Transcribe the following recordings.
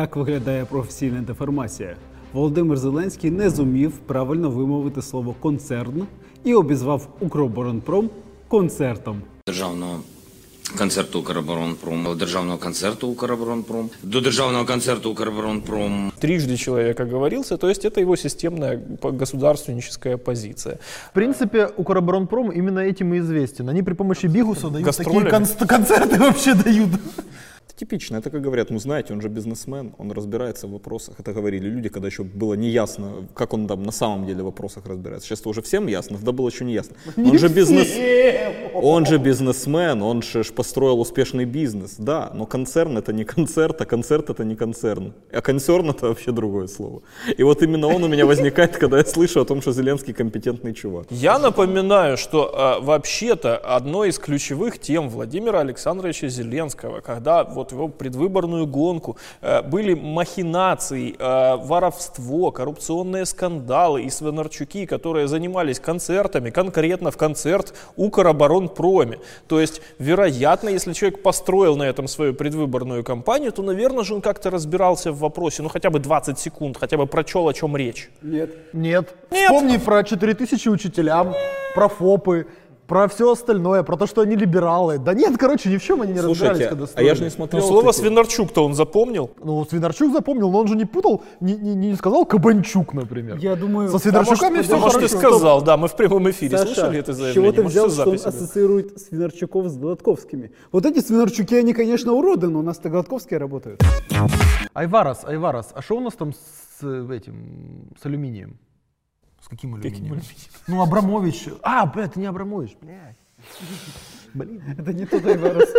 Так виглядає професійна деформація. Володимир Зеленський не зумів правильно вимовити слово концерн і обізвав Укроборонпром концертом. державного концерту Укроборонпром, до державного концерту Укроборонпром, до державного концерту Укроборонпром. Трижды человек оговорился, то есть это его системная по- государственническая позиция. В принципе, Укроборонпром именно этим и известен. Они при помощи Бигуса дают Гастролями? такие конс- концерты вообще дают. Это типично, это как говорят, ну знаете, он же бизнесмен, он разбирается в вопросах. Это говорили люди, когда еще было неясно, как он там на самом деле в вопросах разбирается. Сейчас уже всем ясно, тогда было еще не ясно. Он же бизнес, он же бизнесмен, он же построил успешный бизнес, да, но концерн это не концерт, а концерт это не концерн. А концерн это вообще другое слово. И вот именно он у меня возникает, когда я слышу о том, что Зеленский компетентный чувак. Я напоминаю, что э, вообще-то одной из ключевых тем Владимира Александровича Зеленского, когда вот его предвыборную гонку э, были махинации, э, воровство, коррупционные скандалы и Свинарчуки, которые занимались концертами, конкретно в концерт Укроборонпроме. То есть, вероятно, если человек построил на этом свою предвыборную кампанию, то, наверное же, он как-то разбирался в вопросе, ну хотя бы 20 секунд, хотя бы прочел, о чем речь. Нет. Нет. Вспомни про 4000 учителям, про ФОПы, про все остальное, про то, что они либералы. Да нет, короче, ни в чем они не разбирались, Слушайте, когда а строили. я же не Ну, смотрел. слово вот эти- Свинарчук-то он запомнил. Ну, Свинарчук запомнил, но он же не путал, не, не, не сказал Кабанчук, например. Я думаю, Со Свинарчуками а все может, Может, ты хорошо. сказал, да, мы в прямом эфире Саша, слышали это с чего заявление. ты Может, взял, что он ассоциирует Свинарчуков с Гладковскими? Вот эти Свинарчуки, они, конечно, уроды, но у нас-то Гладковские работают. Айварас, Айварас, а что у нас там с этим, с алюминием? С каким алюминием? Ну, Абрамович. А, бля, это не Абрамович, блядь. Блин. Это не тот Айварас.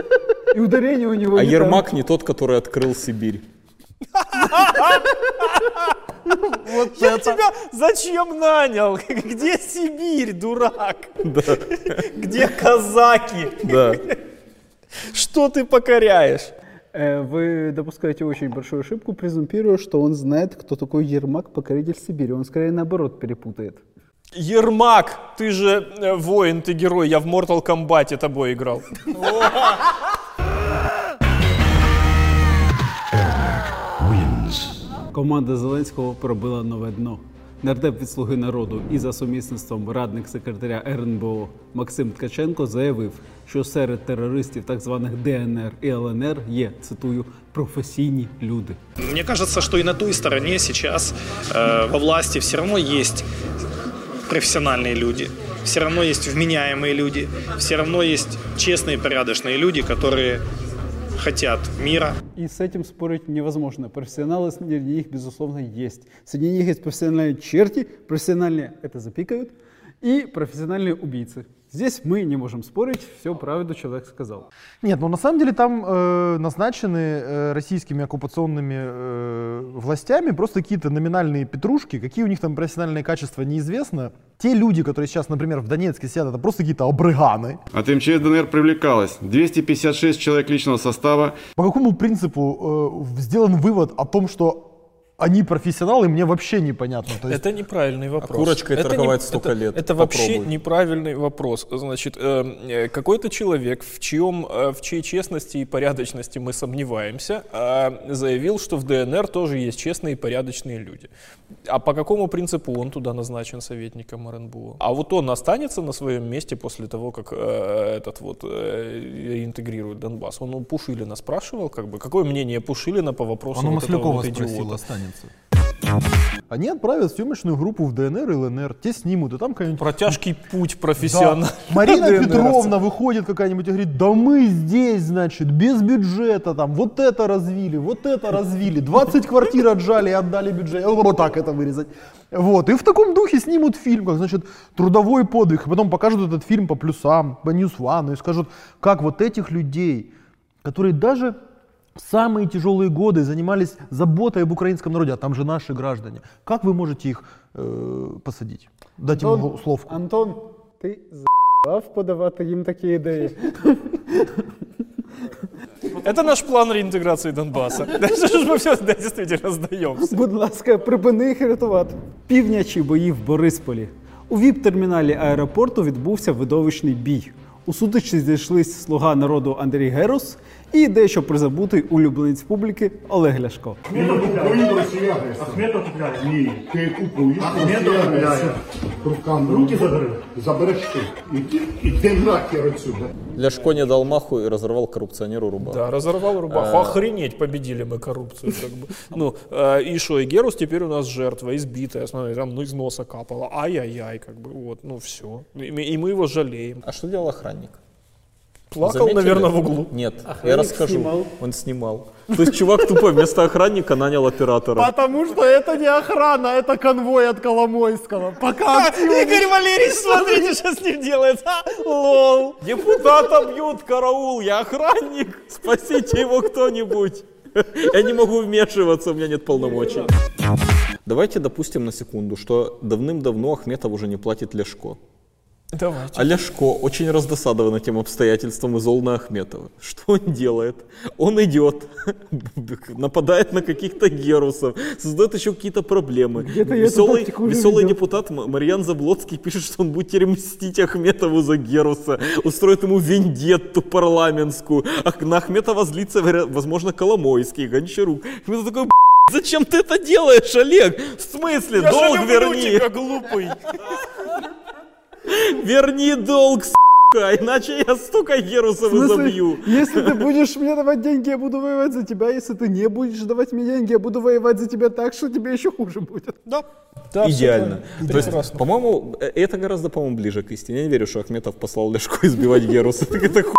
И ударение у него А не там. Ермак не тот, который открыл Сибирь. Вот Я тебя зачем нанял? Где Сибирь, дурак? Где казаки? Да. Что ты покоряешь? Э, Вы допускаете очень большую ошибку, презумпируя, что он знает, кто такой Ермак, покоритель Сибири. Он скорее наоборот перепутает. Ермак, ты же э, воин, ты герой. Я в Mortal Kombat тобой играл. Команда Зеленського пробила нове дно. Нардеп від Слуги народу і за сумісництвом радник секретаря РНБО Максим Ткаченко заявив, що серед терористів так званих ДНР і ЛНР є цитую професійні люди. Мне кажется, что и на той стороне сейчас э, во власти все равно есть профессиональные люди, все равно есть вменяемые люди, все равно есть честные, порядочные люди, которые хотят мира. И с этим спорить невозможно. Профессионалы среди них, безусловно, есть. Среди них есть профессиональные черти, профессиональные это запикают, и профессиональные убийцы. Здесь мы не можем спорить, все правду человек сказал. Нет, ну на самом деле там э, назначены э, российскими оккупационными э, властями просто какие-то номинальные петрушки, какие у них там профессиональные качества неизвестно. Те люди, которые сейчас, например, в Донецке сидят, это просто какие-то обрыганы. От МЧС ДНР привлекалось 256 человек личного состава, По какому принципу э, сделан вывод о том, что они профессионалы, мне вообще непонятно. То есть, Это неправильный вопрос. курочкой это торговать столько это, лет. Это вообще Попробуй. неправильный вопрос. Значит, э, э, какой-то человек, в, чьем, э, в чьей честности и порядочности мы сомневаемся, э, заявил, что в ДНР тоже есть честные и порядочные люди. А по какому принципу он туда назначен советником РНБО? А вот он останется на своем месте после того, как э, этот вот э, интегрирует Донбасс? Он у Пушилина спрашивал, как бы, какое мнение Пушилина по вопросу он вот этого вот спросил, идиота? Останется. Они отправят съемочную группу в ДНР и ЛНР, те снимут, и там какая-нибудь Протяжкий путь Да. профессионал. Марина ДНРовцы. Петровна выходит какая-нибудь и говорит, да мы здесь, значит, без бюджета, там, вот это развили, вот это развили, 20 квартир отжали и отдали бюджет, вот так это вырезать. Вот, и в таком духе снимут фильм, как, значит, трудовой подвиг, и потом покажут этот фильм по плюсам, по One, и скажут, как вот этих людей, которые даже в самые тяжелые годы занимались заботой об украинском народе, а там же наши граждане, как вы можете их э, посадить? Дать им Антон, словку. Антон, ти за***ав подавати їм такі ідеї. Это наш план реинтеграции Донбасса. Да что ж мы все действительно сдаемся? Будь ласка, припини їх рятувати. Півнячі бої в Борисполі. У ВІП-терміналі аеропорту відбувся видовищний бій. У сутичці зійшлись слуга народу Андрій Герус і дещо призабутий улюбленець публіки Олег Ляшко. Україна Росія агресор. Ахметов купляє. Ні, ти купуєш Ахметов Росія купляє. агресор. Руками Руки забери. Забереш ти. Іди, іди нахер отсюда. Ляшко не дал маху и разорвал коррупционеру рубаху. Да, разорвал рубаху. Охренеть, победили мы коррупцию. Как бы. Ну, э, и что, и Герус теперь у нас жертва, избитая, смотри, там ну, из носа капало. Ай-яй-яй, как бы, вот, ну все. И, мы- и мы его жалеем. А что делал охранник? Плакал, Заметили? наверное, в углу. Нет, я расскажу. Он снимал. То есть чувак тупо вместо охранника нанял оператора. Потому что это не охрана, это конвой от Коломойского. Пока Игорь Валерьевич, смотрите, что с ним делает. А, лол. Депутата бьют, караул, я охранник. Спасите его кто-нибудь. Я не могу вмешиваться, у меня нет полномочий. Давайте допустим на секунду, что давным-давно Ахметов уже не платит Ляшко. Давайте. А Ляшко очень раздосадован этим обстоятельством и зол на Ахметова. Что он делает? Он идет, нападает на каких-то герусов, создает еще какие-то проблемы. Где-то я эту Веселый, веселый депутат Марьян Заблоцкий пишет, что он будет теперь мстить Ахметову за Геруса, устроит ему вендетту парламентскую. А на Ахметова злится, возможно, Коломойский, Гончарук. Ахметов такой, «Б***ь, зачем ты это делаешь, Олег? В смысле? Я Долг верни. тебя, глупый. Верни долг, сука, иначе я столько герусов и забью. Если ты будешь мне давать деньги, я буду воевать за тебя. Если ты не будешь давать мне деньги, я буду воевать за тебя так, что тебе еще хуже будет. Да. Да, всё Идеально. правильно. То есть, Прекрасно. по-моему, э, это гораздо, по-моему, ближе к истине. Я не верю, что Ахметов послал Ляшко избивать Геруса. Так это ху...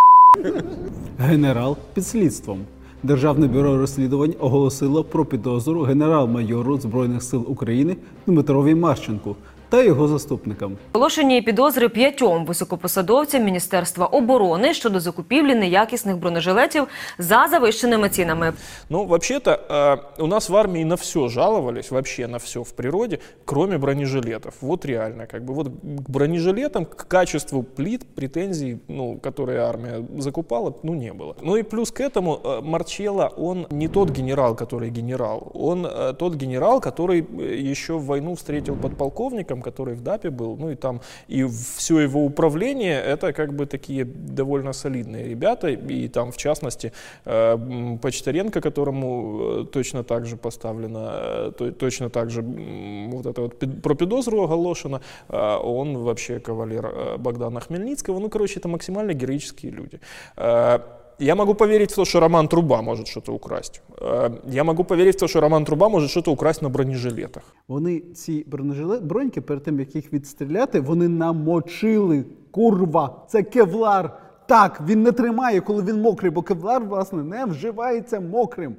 Генерал під слідством. Державне бюро розслідувань оголосило про підозру генерал-майору Збройних сил України Дмитрові Марченку та його заступникам. Оголошені підозри п'ятьом високопосадовцям Міністерства оборони щодо закупівлі неякісних бронежилетів за завищеними цінами. Ну, вообще-то, э, у нас в армии на все жаловались, вообще на все в природе, кроме бронежилетов. Вот реально, как бы, вот к бронежилетам, к качеству плит претензий, ну, которые армия закупала, ну, не было. Ну и плюс к этому, э, Марчелло, он не тот генерал, который генерал, он э, тот генерал, который э, еще в войну встретил подполковником, который в ДАПе был, ну и там, и все его управление, это как бы такие довольно солидные ребята, и там, в частности, э, Почтаренко, которому э, точно так же поставлено, э, то- точно так же вот это вот про підозру оголошено, он вообще кавалер Богдана Хмельницкого, ну, короче, это максимально героические люди. Э, Я могу поверить в то, что Роман Труба может что-то украсть. Э, Я могу поверить в то, что Роман Труба может что-то украсть на бронежилетах. Вони ці бронежилет, броньки, перед тим як їх відстріляти, вони намочили. Курва, це кевлар. Так, він не тримає, коли він мокрий, бо кевлар, власне, не вживається мокрим.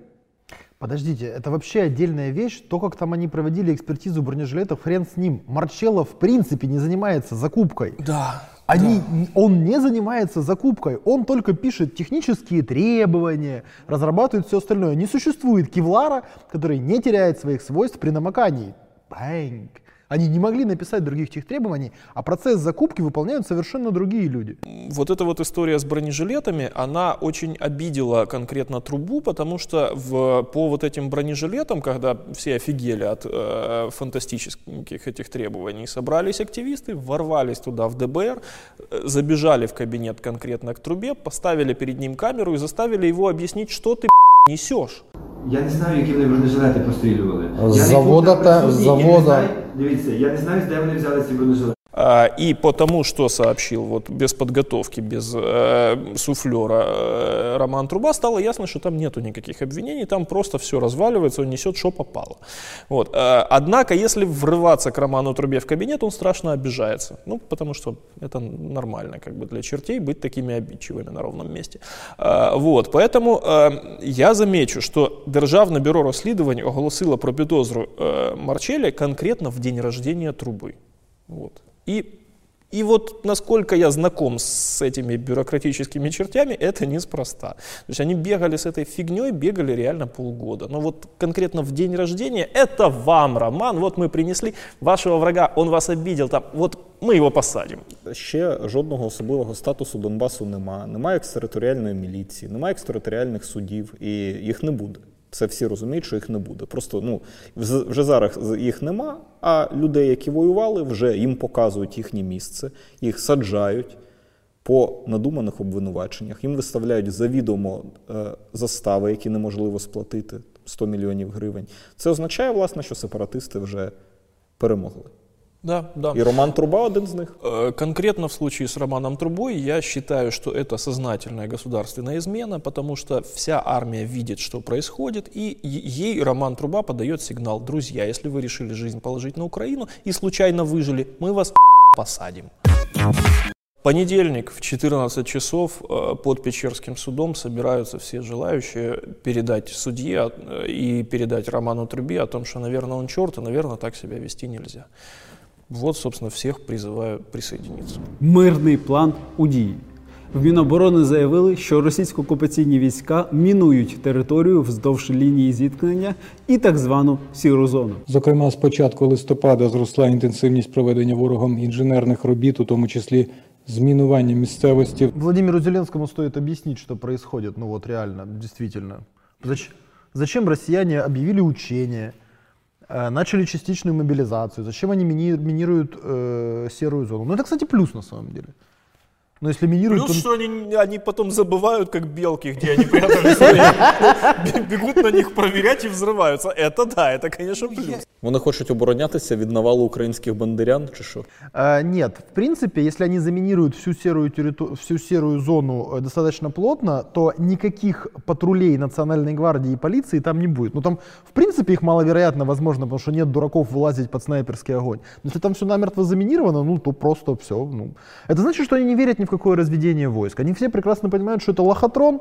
Подождите, это вообще отдельная вещь. То, как там они проводили экспертизу бронежилетов, хрен с ним. Марчелло в принципе не занимается закупкой. Да. Они, Он не занимается закупкой, он только пишет технические требования, разрабатывает все остальное. Не существует кевлара, который не теряет своих свойств при намокании. Бэнг. Они не могли написать других тех требований, а процесс закупки выполняют совершенно другие люди. Вот эта вот история с бронежилетами, она очень обидела конкретно трубу, потому что в, по вот этим бронежилетам, когда все офигели от э, фантастических этих требований, собрались активисты, ворвались туда в ДБР, э, забежали в кабинет конкретно к трубе, поставили перед ним камеру и заставили его объяснить, что ты несешь. Я не знаю, які вони бронежилети пострілювали. З Я не завода був там та- присутній, з я не завода. знаю- Дивіться, я не знаю, де вони взяли ці бронежилети. А, И потому, что сообщил вот без подготовки, без э, суфлера э, Роман Труба, стало ясно, что там нету никаких обвинений, там просто все разваливается, он несет, что попало. Вот. Э, Однако, если врываться к Роману Трубе в кабинет, он страшно обижается. Ну, потому что это нормально как бы для чертей быть такими обидчивыми на ровном месте. Э, Вот. Поэтому э, я замечу, что Державне бюро розслідувань оголосило про підозру э, Марчелі конкретно в день рождения Трубы. Вот. И, и вот насколько я знаком с этими бюрократическими чертями, это неспроста. То есть они бегали с этой фигней, бегали реально полгода. Но вот конкретно в день рождения, это вам, Роман, вот мы принесли вашего врага, он вас обидел, там, вот мы его посадим. Ще жодного особливого статусу Донбасу нема. Немає екстериторіальної міліції, немає екстериторіальних судів, і їх не буде. Це всі розуміють, що їх не буде. Просто ну вже зараз їх нема, а людей, які воювали, вже їм показують їхнє місце, їх саджають. по надуманих обвинуваченнях. Їм виставляють завідомо е, застави, які неможливо сплатити 100 мільйонів гривень. Це означає, власне, що сепаратисти вже перемогли. Да, да. І Роман Труба один з них. Э, Конкретно в случае с Романом Трубой я считаю, что это сознательная государственная измена, потому что вся армия видит, что происходит, и ей Роман Труба подает сигнал, друзья, если вы решили жизнь положить на Украину и случайно выжили, мы вас посадим. Понедельник в 14 часов э, под Печерским судом собираются все желающие передать судье э, и передать Роману Трубе о том, что, наверное, он черт, и, наверное, так себя вести нельзя. Вот, собственно, всех призываю присоединиться. Мирний план у дії. В Міноборони заявили, що російсько-окупаційні війська мінують територію вздовж лінії зіткнення і так звану сіру зону. Зокрема, з початку листопада зросла інтенсивність проведення ворогом інженерних робіт, у тому числі змінування місцевості. Владимиру Зеленскому стоит объяснить, что происходит, ну вот реально, действительно. Зач- Зачем россияне объявили учения, э, Начали частичную мобилизацию, зачем они мини- минируют э, серую зону? Ну это, кстати, плюс на самом деле. Но если минируют, Плюс, то- что они, они потом забывают, как белки, где они прятали свои. Бегут на них проверять и взрываются. Это да, это, конечно, плюс. Вони хочуть оборонятися від навалу українських бандерян, чи що? Э, Нет, в принципе, если они заминируют всю серую, территу- всю серую зону э, достаточно плотно, то никаких патрулей Национальной гвардии и полиции там не будет. Ну там, в принципе, их маловероятно возможно, потому что нет дураков вылазить под снайперский огонь. Но если там все намертво заминировано, ну то просто все. Ну. Это значит, что они не верят ни в какое разведение войск. Они все прекрасно понимают, что это лохотрон,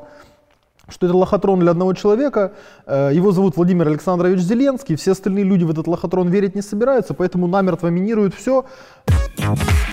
что это лохотрон для одного человека, э, его зовут Владимир Александрович Зеленский, все остальные люди в этот лохотрон верить не собираются, поэтому намертво минируют все.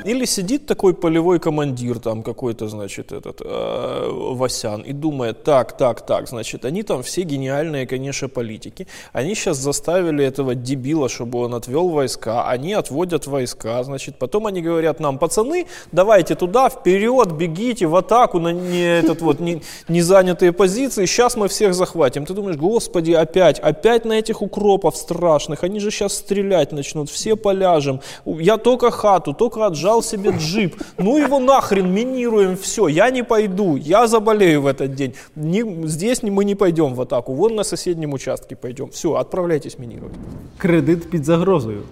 Или сидит такой полевой командир, там какой-то, значит, этот э, Васян, и думает, так, так, так, значит, они там все гениальные, конечно, политики. Они сейчас заставили этого дебила, чтобы он отвел войска, они отводят войска, значит, потом они говорят нам, пацаны, давайте туда, вперед, бегите в атаку на не, этот вот, не, не занятые позиции, сейчас мы всех захватим. Ты думаешь, господи, опять, опять на этих укропов страшных, они же сейчас стрелять начнут, все поляжем. Я только хату, только отжал себе джип. Ну его нахрен, минируем все. Я не пойду, я заболею в этот день. Не- здесь не- мы не пойдем в атаку, вон на соседнем участке пойдем. Все, отправляйтесь минировать. Кредит під загрозою.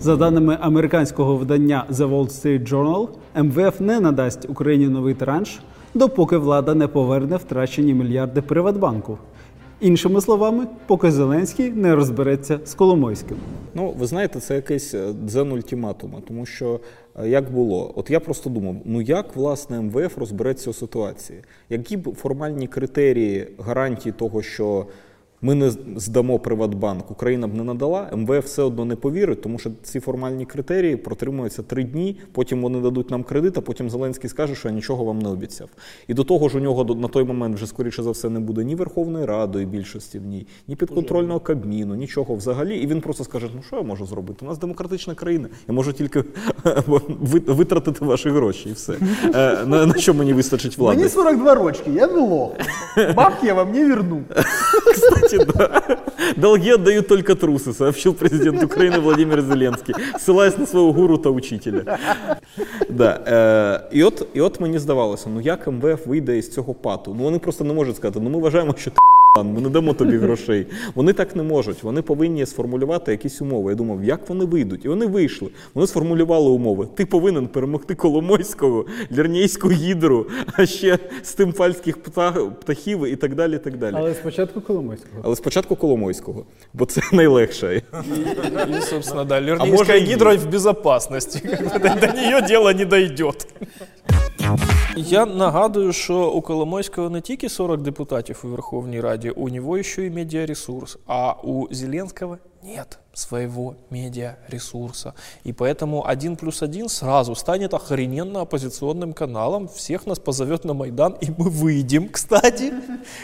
За даними американського видання The Wall Street Journal, МВФ не надасть Україні новий транш, допоки влада не поверне втрачені мільярди Приватбанку. Іншими словами, поки Зеленський не розбереться з Коломойським. Ну, ви знаєте, це якийсь е, дзен ультиматума, тому що е, як було? От я просто думав, ну як власне МВФ розбереться у ситуації? Які б формальні критерії гарантії того, що ми не здамо Приватбанк, Україна б не надала, МВФ все одно не повірить, тому що ці формальні критерії протримуються три дні. Потім вони дадуть нам кредит, а потім Зеленський скаже, що я нічого вам не обіцяв. І до того ж, у нього на той момент вже скоріше за все не буде ні Верховної Ради більшості в ній, ні підконтрольного Кабміну, нічого взагалі. І він просто скаже: ну що я можу зробити? У нас демократична країна. Я можу тільки ви- витратити ваші гроші і все. Е, На, що мені вистачить влади? Мне 42 рочки, я не лох. Бабки я вам не верну. Кстати, да. Долги отдают только трусы, сообщил президент Украины Владимир Зеленский, ссылаясь на свого гуру та учителя. Да. Е, і, от, і от мені здавалося, ну як МВФ вийде із цього пату? Ну вони просто не можуть сказати, ну ми вважаємо, що ти ***ан, ми не дамо тобі грошей. Вони так не можуть. Вони повинні сформулювати якісь умови. Я думав, як вони вийдуть? І вони вийшли. Вони сформулювали умови. Ти повинен перемогти Коломойського, Лірнейську гідру, а ще стимфальських птах- птахів і так далі. І так далі. Але спочатку Коломойського. Але спочатку Коломойського, бо це найлегше. И, собственно, да, А Лернейская может, и в бы До, нее дело не дойдет. Я нагадую, що у Коломойського не тільки 40 депутатів у Верховній Раді, у нього ще і медіаресурс, а у Зеленського нет своего медиаресурса. И поэтому один плюс один сразу станет охрененно оппозиционным каналом, всех нас позовет на Майдан, и мы выйдем, кстати,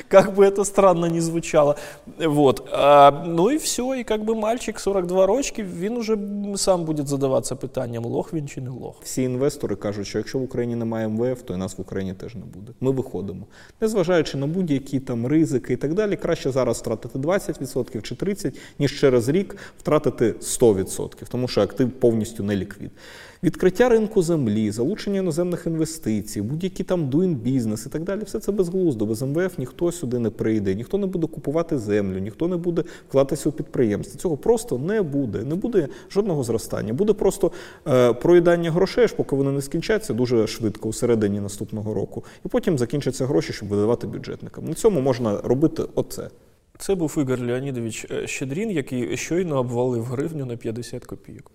как бы это странно ни звучало. Вот. А, ну и все, и как бы мальчик 42 рочки, він уже сам буде задаватися питанням, лох він чи не лох. Всі інвестори кажуть, що якщо в Україні немає МВФ, то і нас в Україні теж не буде. Ми виходимо. Незважаючи на будь-які там ризики і так далі, краще зараз втратити 20% чи 30%, ніж через рік рік втратити 100%, тому що актив повністю не ліквід. Відкриття ринку землі, залучення іноземних інвестицій, будь-які там doing бізнес і так далі, все це безглуздо. Без МВФ ніхто сюди не прийде, ніхто не буде купувати землю, ніхто не буде вкладатися у підприємства. Цього просто не буде. Не буде жодного зростання. Буде просто е, проїдання грошей, аж поки вони не скінчаться дуже швидко у середині наступного року. І потім закінчаться гроші, щоб видавати бюджетникам. На цьому можна робити оце. Це був Ігор Леонідович е, Щедрін, який щойно обвалив гривню на 50 копійок.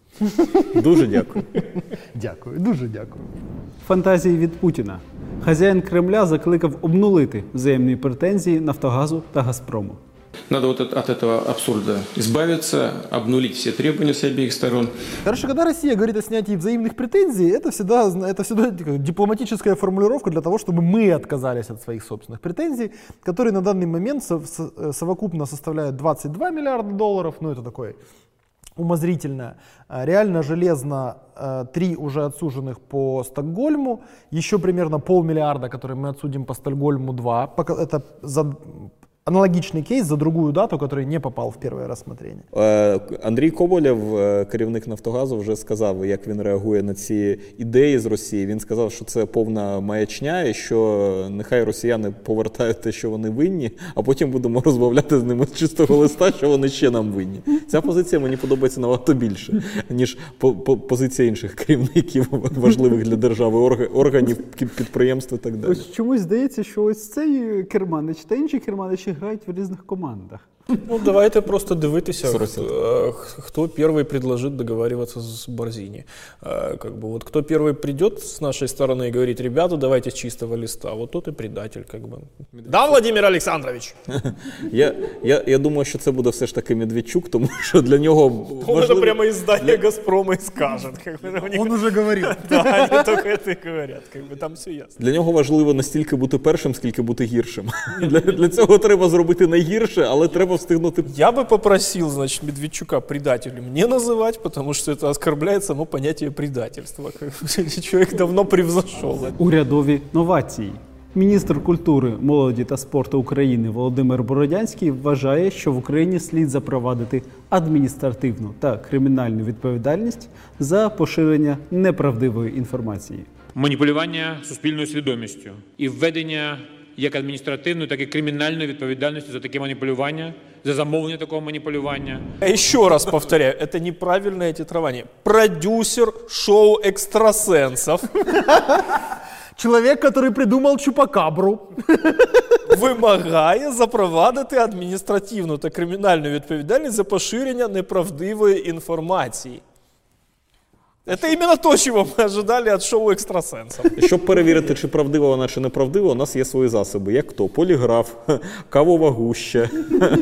Дуже дякую. Дякую, дуже дякую. Фантазії від Путіна. Хазяїн Кремля закликав обнулити взаємні претензії Нафтогазу та Газпрому. Надо вот от, от этого абсурда избавиться, обнулить все требования с обеих сторон. Короче, когда Россия говорит о снятии взаимных претензий, это всегда, это всегда дипломатическая формулировка для того, чтобы мы отказались от своих собственных претензий, которые на данный момент со- совокупно составляют 22 миллиарда долларов, ну это такой умозрительно. А Реально железно э, три уже отсуженных по Стокгольму, еще примерно полмиллиарда, которые мы отсудим по Стокгольму 2. Пока Это за аналогичный кейс за другую дату, который не попал в первое рассмотрение. Е, Андрій Коболєв, е, керівник Нафтогазу, вже сказав, як він реагує на ці ідеї з Росії. Він сказав, що це повна маячня, і що нехай росіяни повертають те, що вони винні, а потім будемо розмовляти з ними з чистого листа, що вони ще нам винні. Ця позиція мені подобається набагато більше, ніж по- по- позиція інших керівників важливих для держави орг- органів, підприємств і так далі. Ось чомусь здається, що ось цей керманич та інші керманичі грають в різних командах. Ну, давайте просто дивитися, Соросят. хто, хто первый предложит договариваться с Борзини. Э, Как бы вот кто первый придет с нашей стороны и говорит, ребята, давайте с чистого листа, вот тот и предатель, как бы. Да, Владимир Александрович? Я, я, я думаю, що це буде все ж таки Медведчук, тому що для нього Он это важливо- прямо из здания Газпрома и скажет. Как бы, у них- Он уже говорил. Да, они только это и говорят, как бы там все ясно. Для нього важливо не стільки бути першим, скільки бути гіршим. Для, для цього треба зробити найгірше, але треба встигнути. Я бы попросил, значит, Медведчука предателем не называть, потому что это оскорбляет само понятие предательства. Как бы Человек давно превзошел это. Урядові новації. Міністр культури, молоді та спорту України Володимир Бородянський вважає, що в Україні слід запровадити адміністративну та кримінальну відповідальність за поширення неправдивої інформації. маніпулювання суспільною свідомістю і введення як адміністративної, так і кримінальної відповідальності за таке маніпулювання, за замовлення такого маніпулювання. Еще раз повторяю, это неправильное титрование. Продюсер шоу экстрасенсов Человек, который придумал Чупакабру. вимагає запровадити адміністративну та кримінальну відповідальність за поширення неправдивої інформації. Это именно то, чего мы ожидали от шоу экстрасенсов. Щоб перевірити, чи правдива вона, чи неправдива, у нас є свої засоби. Як то? Поліграф, кавова гуща,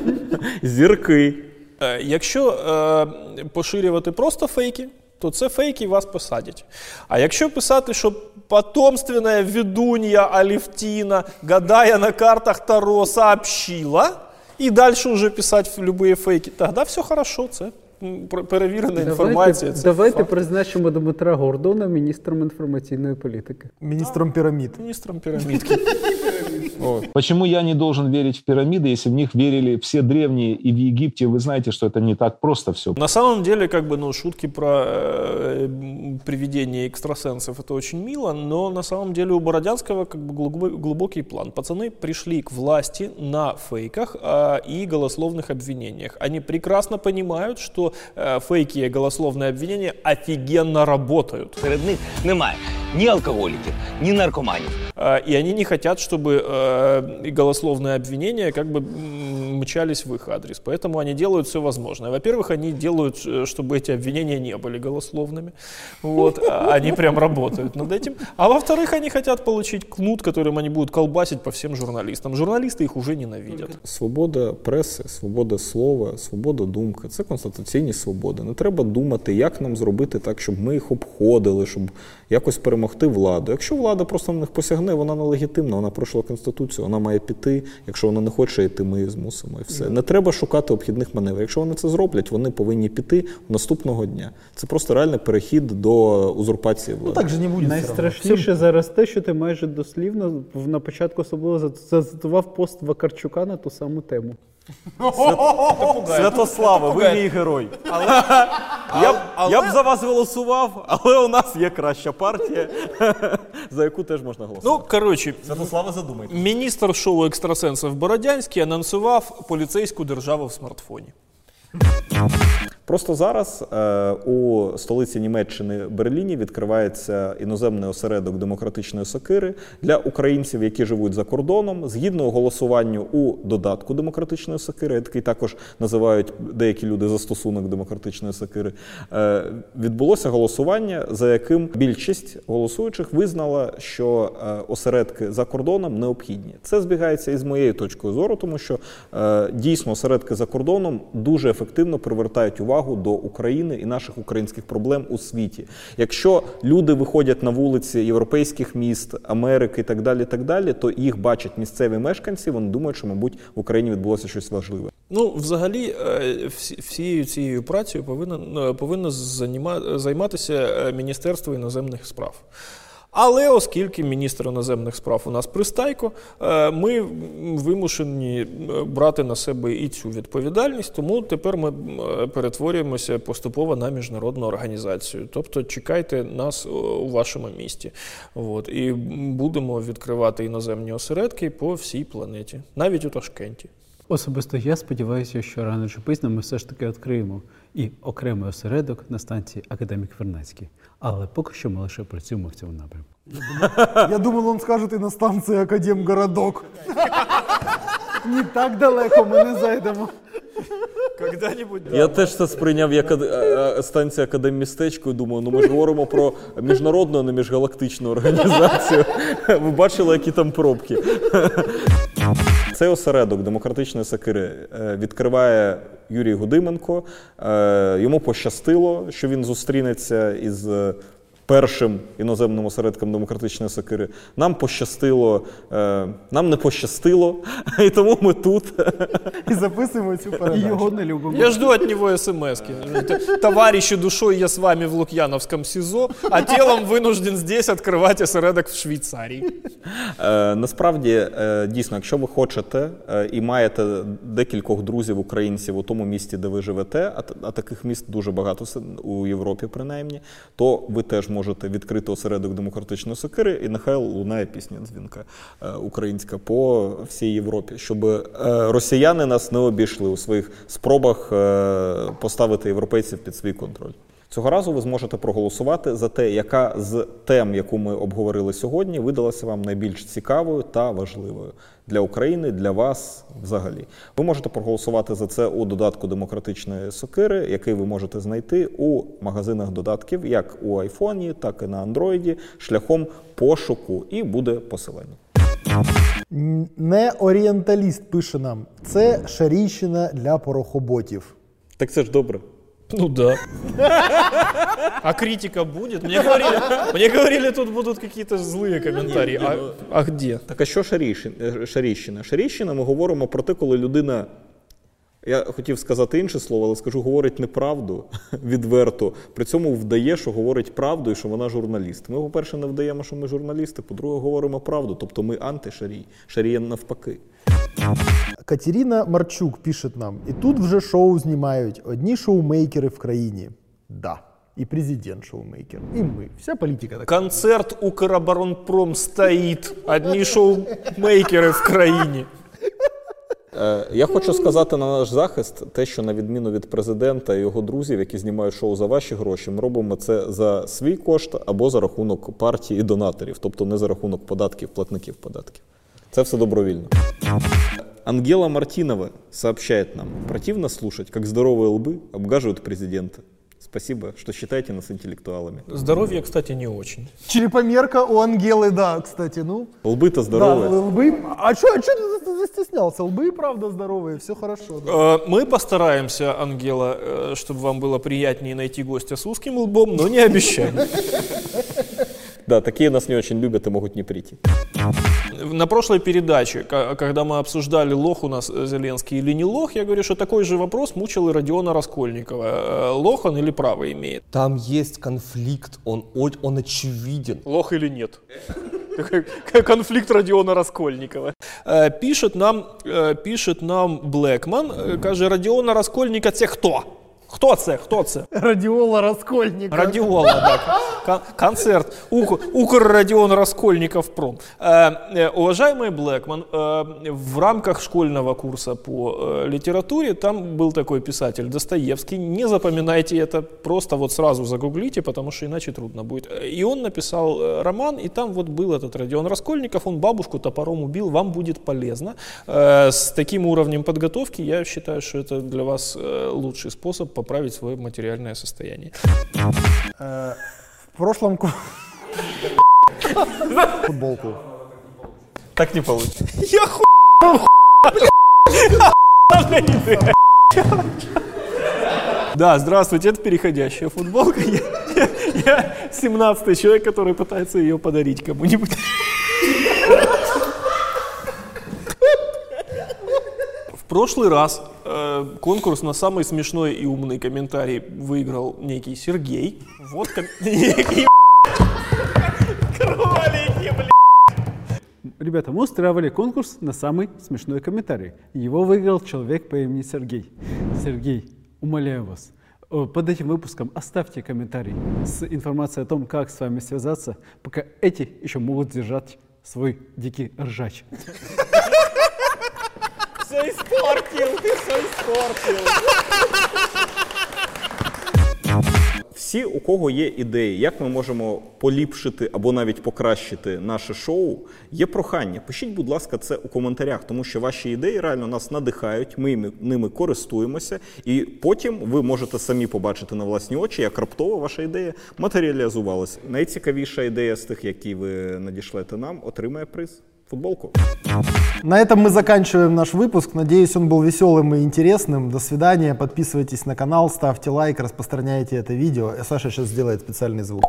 зірки. Е, Якщо е, поширювати просто фейки, то це фейки і вас посадять. А якщо писати, що потомственная ведунья Алевтина, гадая на картах Таро, сообщила, і далі вже писати любые фейки, тоді все хорошо, це м, пр- перевірена інформація. Це давайте факт. призначимо Дмитра Гордона міністром інформаційної політики. Министром пирамид. Міністром пірамідки. Почему я не должен верить в пирамиды, если в них верили все древние и в Египте? Вы знаете, что это не так просто все. На самом деле, как бы, ну, шутки про э, м, привидения экстрасенсов это очень мило, но на самом деле у Бородянского как бы глубо- глубокий план. Пацаны пришли к власти на фейках а, и голословных обвинениях. Они прекрасно понимают, что э, фейки и голословные обвинения офигенно работают. Серед них немає ні алкоголіків, ні наркоманів. А, И они не хотят, чтобы э, и голословные обвинения как бы м, мчались в их адрес. Поэтому они делают все возможное. Во-первых, они делают, э, чтобы эти обвинения не были голословными. Вот. а Они прям работают над этим. А во-вторых, они хотят получить кнут, которым они будут колбасить по всем журналистам. Журналисты их уже ненавидят. Свобода преси, свобода слова, свобода думки це конституційні свободи. Не треба думати, як нам зробити так, щоб ми їх обходили, щоб якось перемогти владу. Якщо влада просто на них посягне, вона нелегітимна, вона пройшла конституцію, Вона має піти. Якщо вона не хоче йти, ми її змусимо. І все. Не треба шукати обхідних маневрів. Якщо вони це зроблять, вони повинні піти наступного дня. Це просто реальний перехід до узурпації влади. так же не буде. Найстрашніше зараз те, що ти майже дослівно на початку особливо за- зацитував пост Вакарчука на ту саму тему. Святослава, ви мій герой. Я, б, я б за вас голосував, але у нас є краща партія, за яку теж можна голосувати. Ну, коротше, Святослава, задумайте. міністр шоу екстрасенсів Бородянський анонсував поліцейську державу в смартфоні. Просто зараз е, у столиці Німеччини Берліні відкривається іноземний осередок демократичної сокири для українців, які живуть за кордоном. Згідно голосуванню у додатку демократичної сокири, який також називають деякі люди застосунок демократичної сокири, е, відбулося голосування, за яким більшість голосуючих визнала, що е, осередки за кордоном необхідні. Це збігається із моєю точкою зору, тому що е, дійсно осередки за кордоном дуже ефективно привертають увагу до України і наших українських проблем у світі. Якщо люди виходять на вулиці європейських міст, Америки і так далі, так далі, то їх бачать місцеві мешканці. Вони думають, що мабуть в Україні відбулося щось важливе. Ну, взагалі, е, всі- всією цією працею повинно, е, повинно заніма- займатися е, Міністерство іноземних справ. Але оскільки міністр іноземних справ у нас пристайко, е, ми вимушені е, брати на себе і цю відповідальність, тому тепер ми е, перетворюємося поступово на міжнародну організацію. Тобто чекайте нас у вашому місті. От, і будемо відкривати іноземні осередки по всій планеті, навіть у Ташкенті. Особисто я сподіваюся, що рано чи пізно ми все ж таки відкриємо і окремий осередок на станції Академік Вернацький. Але поки що ми лише працюємо в цьому напрямку. Я думал, он скажет и на станции Академгородок. Не так далеко ми не зайдемо. Когда-нибудь Я теж це сприйняв як станція Академмістечко і думаю, ну ми ж говоримо про міжнародну, а не міжгалактичну організацію. Ви бачили, які там пробки. Цей осередок демократичної сакири е, відкриває Юрій Гудименко. Е, Йому пощастило, що він зустрінеться із е, першим іноземним осередком демократичної сакири. Нам пощастило, е, нам не пощастило, і тому ми тут. І записуємо цю передачу. Його не любимо. Я жду от него смс Товарищи, душой я с вами в Лукьяновском СИЗО, а телом вынужден здесь открывать осередок в Швейцарии. Е, насправді, е, дійсно, якщо ви хочете е, і маєте декількох друзів українців у тому місті, де ви живете, а, а таких міст дуже багато у Європі, принаймні, то ви теж можете відкрити осередок демократичної сокири, і нехай лунає пісня дзвінка е, українська по всій Європі, щоб е, росіяни нас не обійшли у своїх спробах е, поставити європейців під свій контроль. Цього разу ви зможете проголосувати за те, яка з тем, яку ми обговорили сьогодні, видалася вам найбільш цікавою та важливою для України, для вас взагалі. Ви можете проголосувати за це у додатку демократичної сокири, який ви можете знайти у магазинах додатків, як у айфоні, так і на андроїді, шляхом пошуку, і буде посилання. Не орієнталіст пише нам. Це шарійщина для порохоботів. Так це ж добре. Ну да. А критика будет? Мне говорили, мне говорили, тут будут какие-то злые комментарии. А, а где? Так а що шарійщина? Шарійщина? Шарійщина ми говоримо про те, коли людина. Я хотів сказати інше слово, але скажу, говорить неправду відверто. При цьому вдає, що говорить правду і що вона журналіст. Ми, по-перше, не вдаємо, що ми журналісти, по-друге, говоримо правду. Тобто ми антишарій. Шаріє навпаки. Катерина Марчук пише нам: і тут вже шоу знімають одні шоумейкери в країні. Да. І президент шоумейкер, і ми. Вся політика така. Концерт Укроборонпром стоит. Одни шоумейкеры в краине. Е, Я хочу сказати на наш захист те, що на відміну від президента і його друзів, які знімають шоу за ваші гроші, ми робимо це за свій кошт або за рахунок партії і донаторів, тобто не за рахунок податків, платників податків. Це все добровільно. Ангела Мартинова сообщает нам, противно слушать, как здоровые лбы обгаживают президента. Спасибо, что считаете нас интеллектуалами. Здоровье, кстати, не очень. Черепомерка у Ангелы, да, кстати, ну. Лбы-то здоровые. Да, лбы. А что а чё ты застеснялся? Лбы, правда, здоровые, все хорошо. Да. Э, Мы постараемся, Ангела, э, чтобы вам было приятнее найти гостя с узким лбом, но не обещаем. Да, такие нас не очень любят и могут не прийти. на прошлой передаче, когда мы обсуждали, лох у нас э, Зеленский или не лох, я говорю, что такой же вопрос мучил и Родиона Раскольникова. Э, Лох он или право имеет? Там есть конфликт, он, он очевиден. Лох или нет? Конфликт Родиона Раскольникова. Е, Пишет нам, пишет нам Блекман, е, каже, Родіона Раскольника це хто? Хто це? Хто це? Радиола Раскольника. Радіола, так. Кон- Концерт. Ук- Укр Родион Раскольников пром. Э, э, уважаемый Блэкман, э, в рамках школьного курса по э, литературе там был такой писатель Достоевский. Не запоминайте это, просто вот сразу загуглите, потому что иначе трудно будет. И он написал э, роман, и там вот был этот Родион Раскольников, он бабушку топором убил, вам будет полезно. Э, С таким уровнем подготовки я считаю, что это для вас э, лучший способ поправить свое материальное состояние. Э, В прошлом... ку- Футболку. Так не получится. Я ху... Да, здравствуйте, это переходящая футболка. Я, я, я 17 человек, который пытается ее подарить кому-нибудь. В прошлый раз конкурс на самый смешной и умный комментарий выиграл некий Сергей. Вот ком- некий кролики, блин. Ребята, мы устраивали конкурс на самый смешной комментарий. Его выиграл человек по имени Сергей. Сергей, умоляю вас, э, под этим выпуском оставьте комментарий с информацией о том, как с вами связаться, пока эти еще могут держать свой дикий ржач. Все испортил, ты все испортил. Всі, у кого є ідеї, як ми можемо поліпшити або навіть покращити наше шоу, є прохання. Пишіть, будь ласка, це у коментарях, тому що ваші ідеї реально нас надихають, ми ними користуємося, і потім ви можете самі побачити на власні очі, як раптово ваша ідея матеріалізувалася. Найцікавіша ідея з тих, які ви надішлете нам, отримає приз. Футболку. На этом мы заканчиваем наш выпуск. Надеюсь, он был веселым и интересным. До свидания. Подписывайтесь на канал, ставьте лайк, распространяйте это видео. Саша сейчас сделает специальный звук.